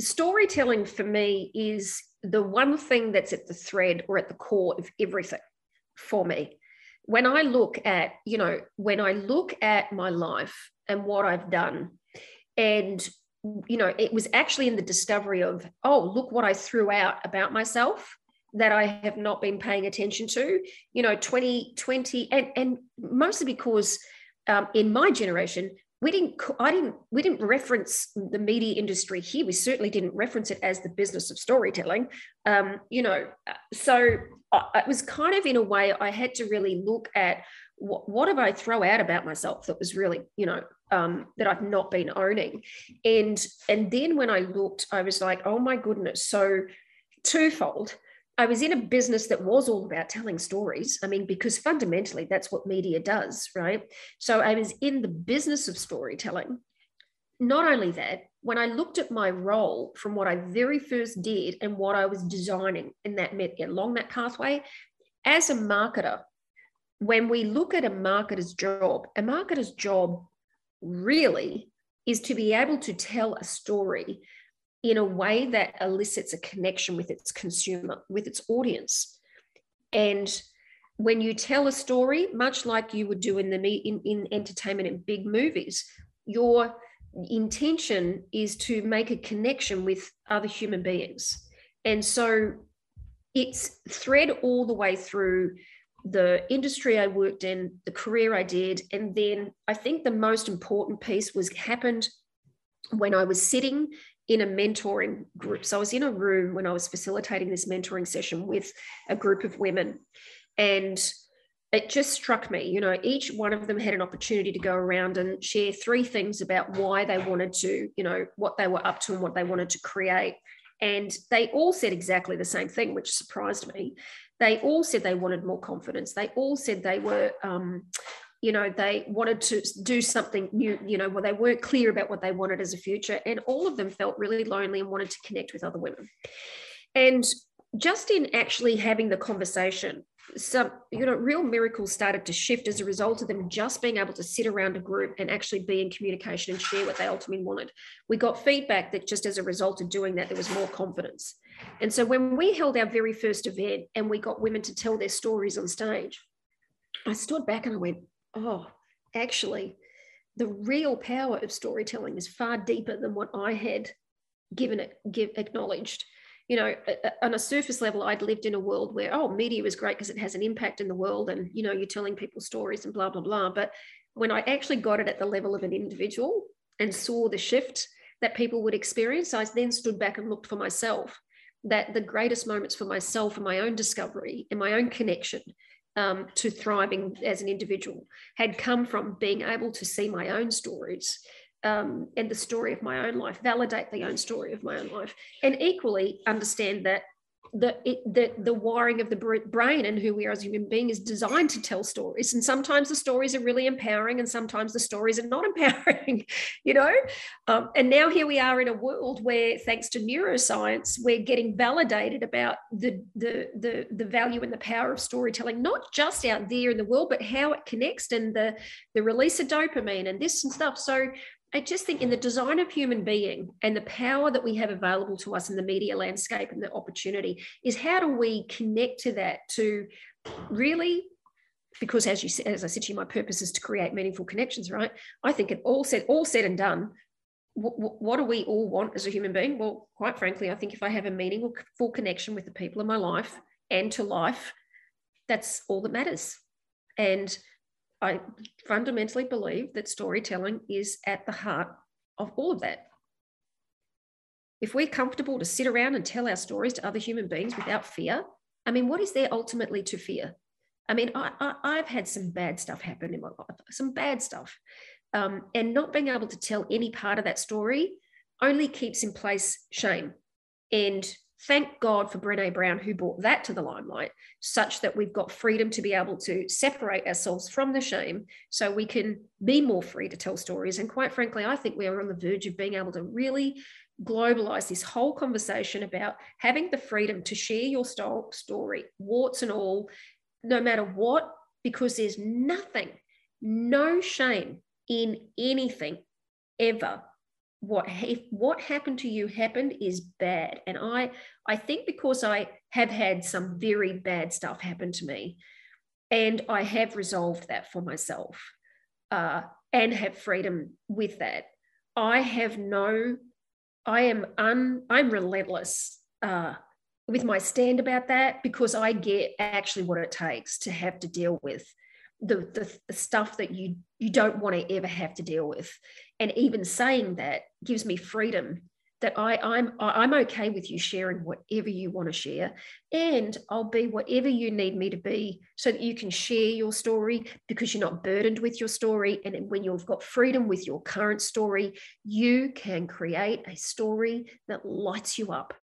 storytelling for me is the one thing that's at the thread or at the core of everything for me. When I look at, you know, when I look at my life and what I've done, and, you know, it was actually in the discovery of, oh, look what I threw out about myself that I have not been paying attention to, you know, 2020, and, and mostly because um, in my generation, we didn't i didn't we didn't reference the media industry here. We certainly didn't reference it as the business of storytelling. Um, you know so uh, it was kind of in a way i had to really look at what, what have i throw out about myself that was really you know um, that i've not been owning? And and then when i looked i was like oh my goodness. So twofold I was in a business that was all about telling stories. I mean, because fundamentally that's what media does, right? So I was in the business of storytelling. Not only that, when I looked at my role from what I very first did and what I was designing in that along that pathway, as a marketer, when we look at a marketer's job, a marketer's job really is to be able to tell a story in a way that elicits a connection with its consumer, with its audience. And when you tell a story, much like you would do in the in, in entertainment and big movies, your intention is to make a connection with other human beings. And so it's thread all the way through the industry I worked in, the career I did. And then I think the most important piece was happened when I was sitting in a mentoring group. So I was in a room when I was facilitating this mentoring session with a group of women. And it just struck me, you know, each one of them had an opportunity to go around and share three things about why they wanted to, you know, what they were up to and what they wanted to create. And they all said exactly the same thing, which surprised me. They all said they wanted more confidence. They all said they were um, you know they wanted to do something new you know well they weren't clear about what they wanted as a future and all of them felt really lonely and wanted to connect with other women. And just in actually having the conversation some you know real miracles started to shift as a result of them just being able to sit around a group and actually be in communication and share what they ultimately wanted. We got feedback that just as a result of doing that there was more confidence. And so when we held our very first event and we got women to tell their stories on stage i stood back and i went oh, actually, the real power of storytelling is far deeper than what I had given it, give, acknowledged. You know, on a surface level, I'd lived in a world where, oh, media is great because it has an impact in the world and, you know, you're telling people stories and blah, blah, blah. But when I actually got it at the level of an individual and saw the shift that people would experience, I then stood back and looked for myself that the greatest moments for myself and my own discovery and my own connection um, to thriving as an individual had come from being able to see my own stories um, and the story of my own life, validate the own story of my own life, and equally understand that the, it, the the wiring of the brain and who we are as human beings is designed to tell stories. And sometimes the stories are really empowering and sometimes the stories are not empowering you know? Um, and now here we are in a world where thanks to neuroscience we're getting validated about the, the the the value and the power of storytelling not just out there in the world but how it connects and the the release of dopamine and this and stuff. So I just think in the design of human being and the power that we have available to us in the media landscape and the opportunity is how do we connect to that to really because as you as I said to you, my purpose is to create meaningful connections, right? I think it all said all said and done. What, do we all want as a human being? Well, quite frankly, I think if I have a meaningful full connection with the people in my life and to life, that's all that matters. And I fundamentally believe that storytelling is at the heart of all of that. If we're comfortable to sit around and tell our stories to other human beings without fear, I mean, what is there ultimately to fear? I mean, I, I, have had some bad stuff happen in my life, some bad stuff. Um, and not being able to tell any part of that story only keeps in place shame and Thank God for Brene Brown, who brought that to the limelight, such that we've got freedom to be able to separate ourselves from the shame so we can be more free to tell stories. And quite frankly, I think we are on the verge of being able to really globalize this whole conversation about having the freedom to share your story, warts and all, no matter what, because there's nothing, no shame in anything ever what if what happened to you happened is bad. And i i think because i have had some very bad stuff happen to me and i have resolved that for myself uh, and have freedom with that i have no i am un i'm relentless uh, with my stand about that because i get actually what it takes to have to deal with the, the, the stuff that you you don't want to ever have to deal with and even saying that gives me freedom that I, I'm I'm okay with you sharing whatever you want to share, and I'll be whatever you need me to be, so that you can share your story because you're not burdened with your story. And when you've got freedom with your current story, you can create a story that lights you up.